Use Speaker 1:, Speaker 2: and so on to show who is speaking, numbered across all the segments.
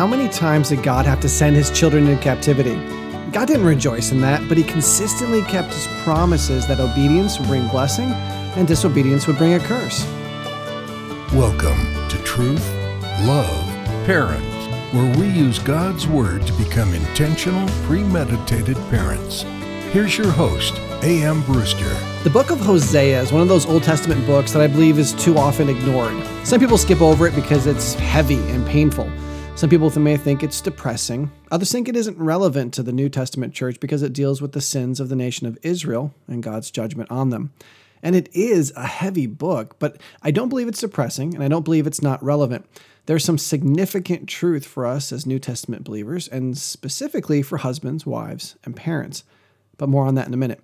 Speaker 1: how many times did God have to send his children into captivity? God didn't rejoice in that, but he consistently kept his promises that obedience would bring blessing and disobedience would bring a curse.
Speaker 2: Welcome to Truth, Love, Parents, where we use God's Word to become intentional, premeditated parents. Here's your host, A.M. Brewster.
Speaker 1: The book of Hosea is one of those Old Testament books that I believe is too often ignored. Some people skip over it because it's heavy and painful. Some people may think it's depressing. Others think it isn't relevant to the New Testament church because it deals with the sins of the nation of Israel and God's judgment on them. And it is a heavy book, but I don't believe it's depressing and I don't believe it's not relevant. There's some significant truth for us as New Testament believers, and specifically for husbands, wives, and parents but more on that in a minute.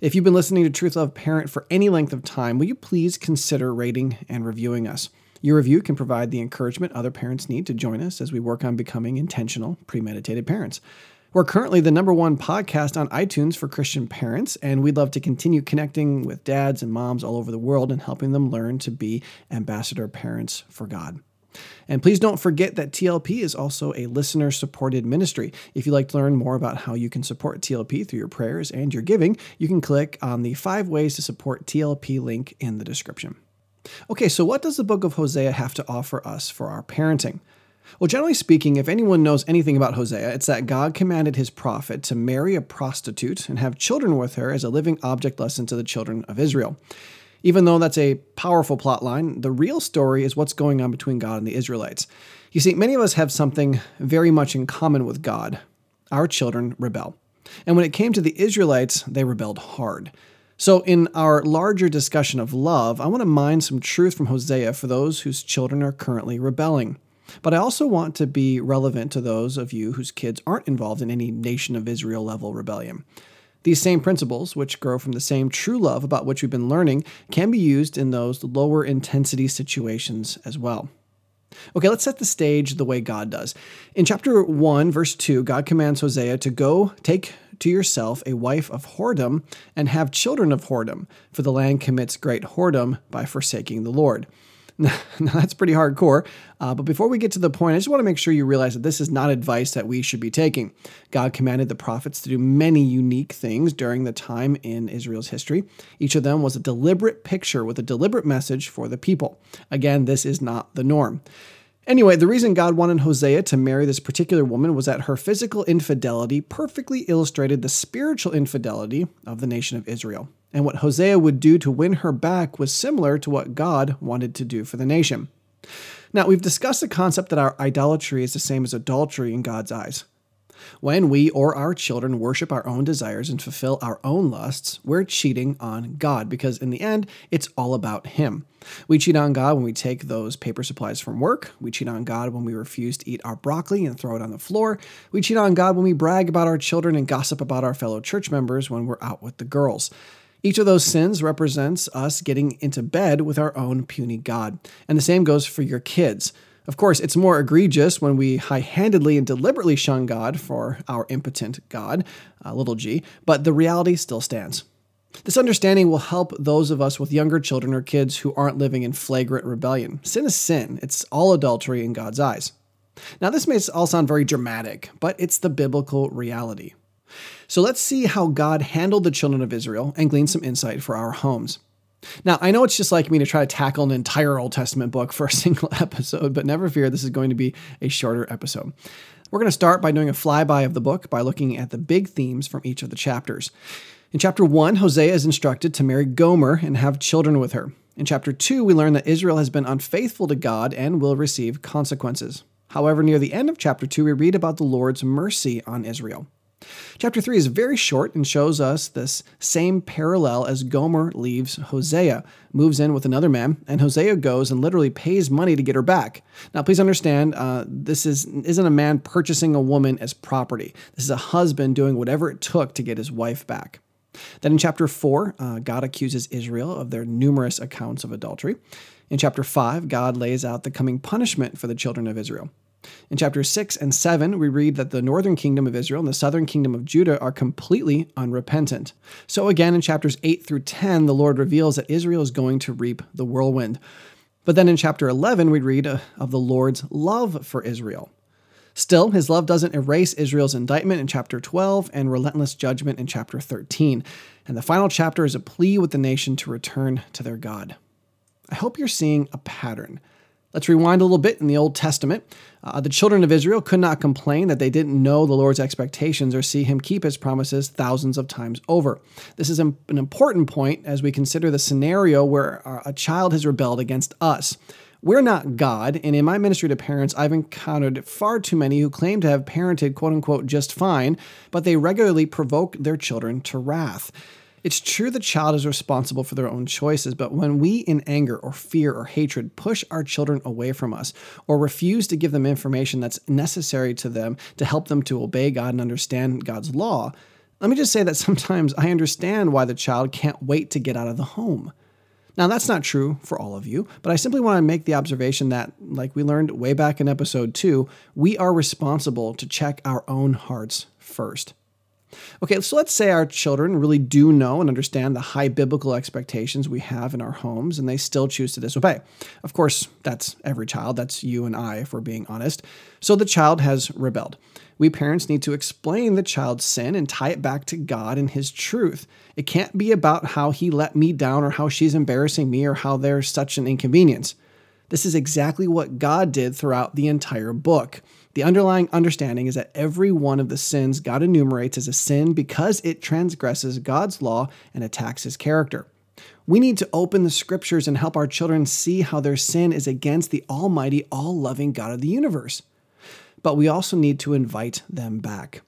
Speaker 1: If you've been listening to Truth Love Parent for any length of time, will you please consider rating and reviewing us? Your review can provide the encouragement other parents need to join us as we work on becoming intentional, premeditated parents. We're currently the number one podcast on iTunes for Christian parents, and we'd love to continue connecting with dads and moms all over the world and helping them learn to be ambassador parents for God. And please don't forget that TLP is also a listener supported ministry. If you'd like to learn more about how you can support TLP through your prayers and your giving, you can click on the five ways to support TLP link in the description. Okay, so what does the book of Hosea have to offer us for our parenting? Well, generally speaking, if anyone knows anything about Hosea, it's that God commanded his prophet to marry a prostitute and have children with her as a living object lesson to the children of Israel. Even though that's a powerful plot line, the real story is what's going on between God and the Israelites. You see, many of us have something very much in common with God. Our children rebel. And when it came to the Israelites, they rebelled hard. So, in our larger discussion of love, I want to mine some truth from Hosea for those whose children are currently rebelling. But I also want to be relevant to those of you whose kids aren't involved in any nation of Israel level rebellion. These same principles, which grow from the same true love about which we've been learning, can be used in those lower intensity situations as well. Okay, let's set the stage the way God does. In chapter 1, verse 2, God commands Hosea to go take to yourself a wife of whoredom and have children of whoredom, for the land commits great whoredom by forsaking the Lord. Now, that's pretty hardcore. Uh, but before we get to the point, I just want to make sure you realize that this is not advice that we should be taking. God commanded the prophets to do many unique things during the time in Israel's history. Each of them was a deliberate picture with a deliberate message for the people. Again, this is not the norm. Anyway, the reason God wanted Hosea to marry this particular woman was that her physical infidelity perfectly illustrated the spiritual infidelity of the nation of Israel and what Hosea would do to win her back was similar to what God wanted to do for the nation. Now, we've discussed the concept that our idolatry is the same as adultery in God's eyes. When we or our children worship our own desires and fulfill our own lusts, we're cheating on God because in the end, it's all about Him. We cheat on God when we take those paper supplies from work. We cheat on God when we refuse to eat our broccoli and throw it on the floor. We cheat on God when we brag about our children and gossip about our fellow church members when we're out with the girls. Each of those sins represents us getting into bed with our own puny God. And the same goes for your kids. Of course, it's more egregious when we high handedly and deliberately shun God for our impotent God, uh, little g, but the reality still stands. This understanding will help those of us with younger children or kids who aren't living in flagrant rebellion. Sin is sin, it's all adultery in God's eyes. Now, this may all sound very dramatic, but it's the biblical reality. So let's see how God handled the children of Israel and glean some insight for our homes. Now, I know it's just like me to try to tackle an entire Old Testament book for a single episode, but never fear, this is going to be a shorter episode. We're going to start by doing a flyby of the book by looking at the big themes from each of the chapters. In chapter 1, Hosea is instructed to marry Gomer and have children with her. In chapter 2, we learn that Israel has been unfaithful to God and will receive consequences. However, near the end of chapter 2, we read about the Lord's mercy on Israel. Chapter 3 is very short and shows us this same parallel as Gomer leaves Hosea, moves in with another man, and Hosea goes and literally pays money to get her back. Now, please understand, uh, this is, isn't a man purchasing a woman as property. This is a husband doing whatever it took to get his wife back. Then in chapter 4, uh, God accuses Israel of their numerous accounts of adultery. In chapter 5, God lays out the coming punishment for the children of Israel. In chapters 6 and 7, we read that the northern kingdom of Israel and the southern kingdom of Judah are completely unrepentant. So, again, in chapters 8 through 10, the Lord reveals that Israel is going to reap the whirlwind. But then in chapter 11, we read uh, of the Lord's love for Israel. Still, his love doesn't erase Israel's indictment in chapter 12 and relentless judgment in chapter 13. And the final chapter is a plea with the nation to return to their God. I hope you're seeing a pattern. Let's rewind a little bit in the Old Testament. Uh, the children of Israel could not complain that they didn't know the Lord's expectations or see him keep his promises thousands of times over. This is an important point as we consider the scenario where a child has rebelled against us. We're not God, and in my ministry to parents, I've encountered far too many who claim to have parented quote unquote just fine, but they regularly provoke their children to wrath. It's true the child is responsible for their own choices, but when we, in anger or fear or hatred, push our children away from us or refuse to give them information that's necessary to them to help them to obey God and understand God's law, let me just say that sometimes I understand why the child can't wait to get out of the home. Now, that's not true for all of you, but I simply want to make the observation that, like we learned way back in episode two, we are responsible to check our own hearts first. Okay, so let's say our children really do know and understand the high biblical expectations we have in our homes and they still choose to disobey. Of course, that's every child, that's you and I, if we're being honest. So the child has rebelled. We parents need to explain the child's sin and tie it back to God and His truth. It can't be about how He let me down or how she's embarrassing me or how there's such an inconvenience. This is exactly what God did throughout the entire book. The underlying understanding is that every one of the sins God enumerates is a sin because it transgresses God's law and attacks his character. We need to open the scriptures and help our children see how their sin is against the almighty, all loving God of the universe. But we also need to invite them back.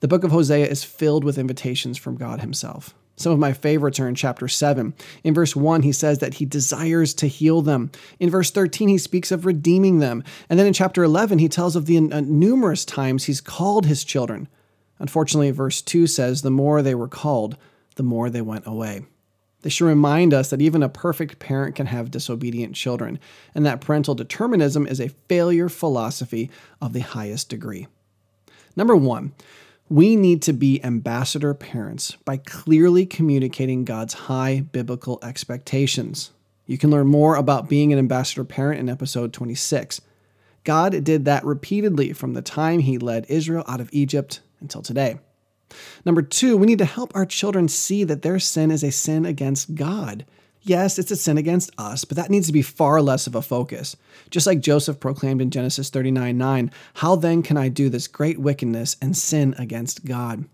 Speaker 1: The book of Hosea is filled with invitations from God himself. Some of my favorites are in chapter 7. In verse 1, he says that he desires to heal them. In verse 13, he speaks of redeeming them. And then in chapter 11, he tells of the uh, numerous times he's called his children. Unfortunately, verse 2 says, The more they were called, the more they went away. This should remind us that even a perfect parent can have disobedient children, and that parental determinism is a failure philosophy of the highest degree. Number one, we need to be ambassador parents by clearly communicating God's high biblical expectations. You can learn more about being an ambassador parent in episode 26. God did that repeatedly from the time he led Israel out of Egypt until today. Number two, we need to help our children see that their sin is a sin against God. Yes, it's a sin against us, but that needs to be far less of a focus. Just like Joseph proclaimed in Genesis 39 9, how then can I do this great wickedness and sin against God?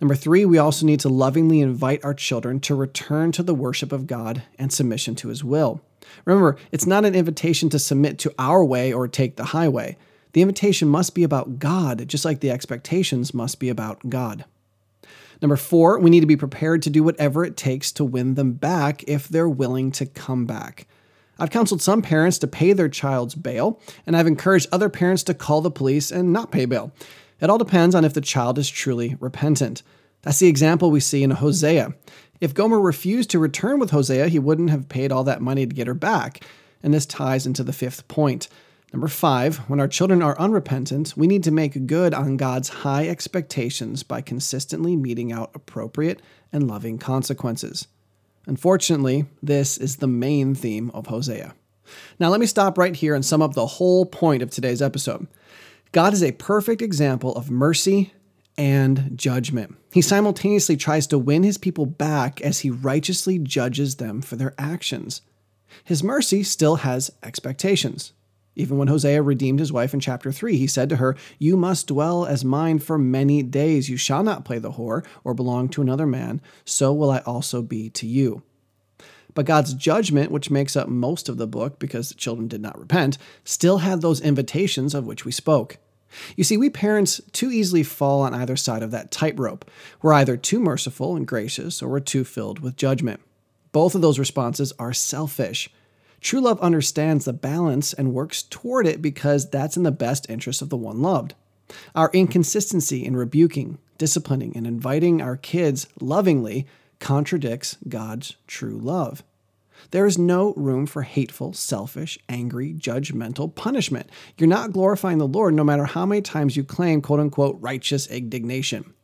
Speaker 1: Number three, we also need to lovingly invite our children to return to the worship of God and submission to his will. Remember, it's not an invitation to submit to our way or take the highway. The invitation must be about God, just like the expectations must be about God. Number four, we need to be prepared to do whatever it takes to win them back if they're willing to come back. I've counseled some parents to pay their child's bail, and I've encouraged other parents to call the police and not pay bail. It all depends on if the child is truly repentant. That's the example we see in Hosea. If Gomer refused to return with Hosea, he wouldn't have paid all that money to get her back. And this ties into the fifth point. Number five, when our children are unrepentant, we need to make good on God's high expectations by consistently meting out appropriate and loving consequences. Unfortunately, this is the main theme of Hosea. Now, let me stop right here and sum up the whole point of today's episode. God is a perfect example of mercy and judgment. He simultaneously tries to win his people back as he righteously judges them for their actions. His mercy still has expectations. Even when Hosea redeemed his wife in chapter 3, he said to her, You must dwell as mine for many days. You shall not play the whore or belong to another man. So will I also be to you. But God's judgment, which makes up most of the book because the children did not repent, still had those invitations of which we spoke. You see, we parents too easily fall on either side of that tightrope. We're either too merciful and gracious or we're too filled with judgment. Both of those responses are selfish. True love understands the balance and works toward it because that's in the best interest of the one loved. Our inconsistency in rebuking, disciplining, and inviting our kids lovingly contradicts God's true love. There is no room for hateful, selfish, angry, judgmental punishment. You're not glorifying the Lord no matter how many times you claim quote unquote righteous indignation.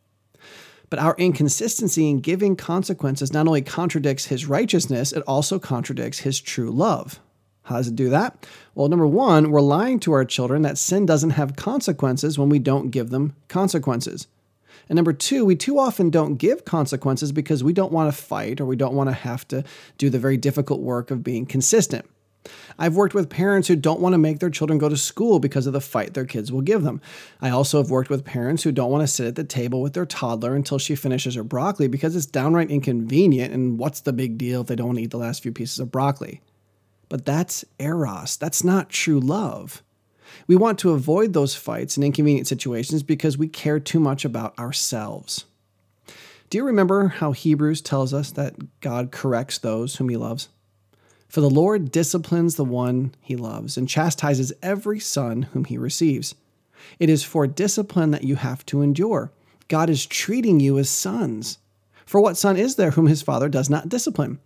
Speaker 1: But our inconsistency in giving consequences not only contradicts his righteousness, it also contradicts his true love. How does it do that? Well, number one, we're lying to our children that sin doesn't have consequences when we don't give them consequences. And number two, we too often don't give consequences because we don't want to fight or we don't want to have to do the very difficult work of being consistent. I've worked with parents who don't want to make their children go to school because of the fight their kids will give them. I also have worked with parents who don't want to sit at the table with their toddler until she finishes her broccoli because it's downright inconvenient and what's the big deal if they don't want to eat the last few pieces of broccoli? But that's eros, that's not true love. We want to avoid those fights and inconvenient situations because we care too much about ourselves. Do you remember how Hebrews tells us that God corrects those whom he loves? For the Lord disciplines the one he loves and chastises every son whom he receives. It is for discipline that you have to endure. God is treating you as sons. For what son is there whom his father does not discipline?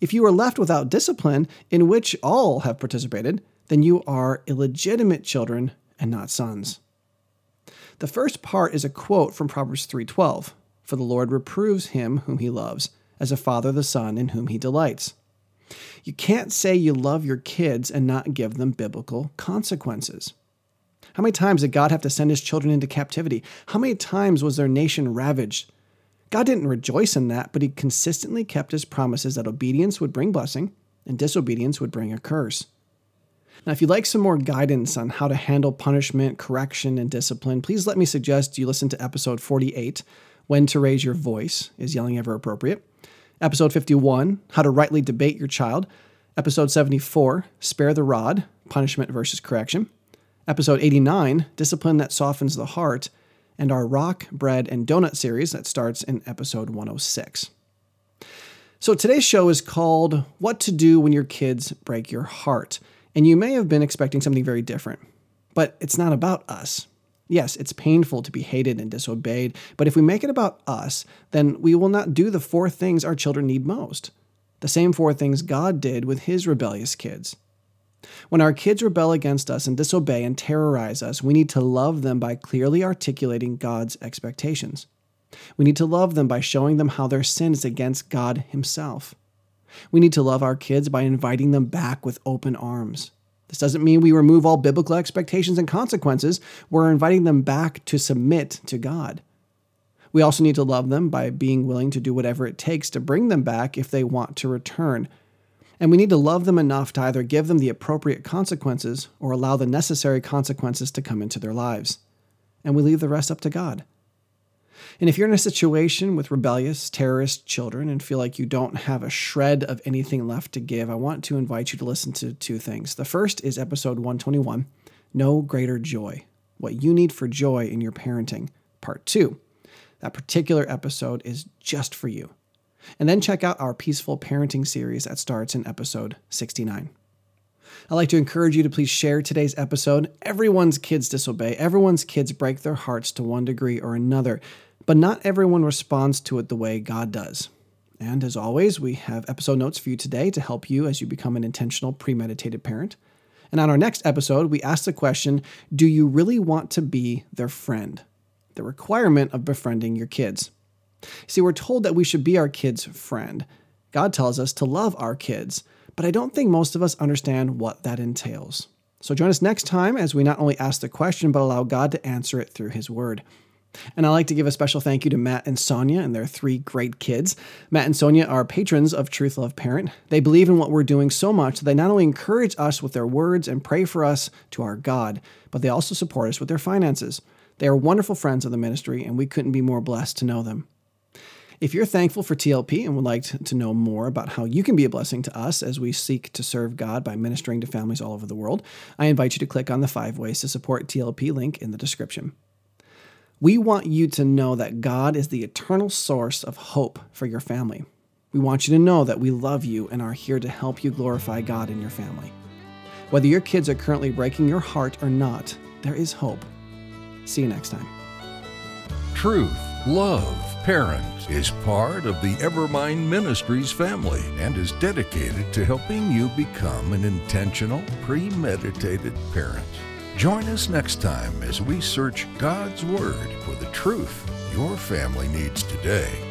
Speaker 1: If you are left without discipline, in which all have participated, then you are illegitimate children and not sons. The first part is a quote from Proverbs 3:12, for the Lord reproves him whom he loves, as a father the son in whom he delights. You can't say you love your kids and not give them biblical consequences. How many times did God have to send his children into captivity? How many times was their nation ravaged? God didn't rejoice in that, but he consistently kept his promises that obedience would bring blessing and disobedience would bring a curse. Now, if you'd like some more guidance on how to handle punishment, correction, and discipline, please let me suggest you listen to episode 48, When to Raise Your Voice. Is Yelling Ever Appropriate? Episode 51, How to Rightly Debate Your Child. Episode 74, Spare the Rod, Punishment versus Correction. Episode 89, Discipline that Softens the Heart. And our Rock, Bread, and Donut series that starts in episode 106. So today's show is called What to Do When Your Kids Break Your Heart. And you may have been expecting something very different. But it's not about us. Yes, it's painful to be hated and disobeyed, but if we make it about us, then we will not do the four things our children need most. The same four things God did with his rebellious kids. When our kids rebel against us and disobey and terrorize us, we need to love them by clearly articulating God's expectations. We need to love them by showing them how their sin is against God Himself. We need to love our kids by inviting them back with open arms. This doesn't mean we remove all biblical expectations and consequences. We're inviting them back to submit to God. We also need to love them by being willing to do whatever it takes to bring them back if they want to return. And we need to love them enough to either give them the appropriate consequences or allow the necessary consequences to come into their lives. And we leave the rest up to God. And if you're in a situation with rebellious terrorist children and feel like you don't have a shred of anything left to give, I want to invite you to listen to two things. The first is episode 121 No Greater Joy What You Need for Joy in Your Parenting, Part 2. That particular episode is just for you. And then check out our Peaceful Parenting series that starts in episode 69. I'd like to encourage you to please share today's episode. Everyone's kids disobey, everyone's kids break their hearts to one degree or another but not everyone responds to it the way God does. And as always, we have episode notes for you today to help you as you become an intentional, premeditated parent. And on our next episode, we ask the question Do you really want to be their friend? The requirement of befriending your kids. See, we're told that we should be our kids' friend. God tells us to love our kids, but I don't think most of us understand what that entails. So join us next time as we not only ask the question, but allow God to answer it through His Word. And I'd like to give a special thank you to Matt and Sonia and their three great kids. Matt and Sonia are patrons of Truth Love Parent. They believe in what we're doing so much that they not only encourage us with their words and pray for us to our God, but they also support us with their finances. They are wonderful friends of the ministry, and we couldn't be more blessed to know them. If you're thankful for TLP and would like to know more about how you can be a blessing to us as we seek to serve God by ministering to families all over the world, I invite you to click on the five ways to support TLP link in the description. We want you to know that God is the eternal source of hope for your family. We want you to know that we love you and are here to help you glorify God in your family. Whether your kids are currently breaking your heart or not, there is hope. See you next time.
Speaker 2: Truth, love, parents is part of the Evermind Ministries family and is dedicated to helping you become an intentional, premeditated parent. Join us next time as we search God's Word for the truth your family needs today.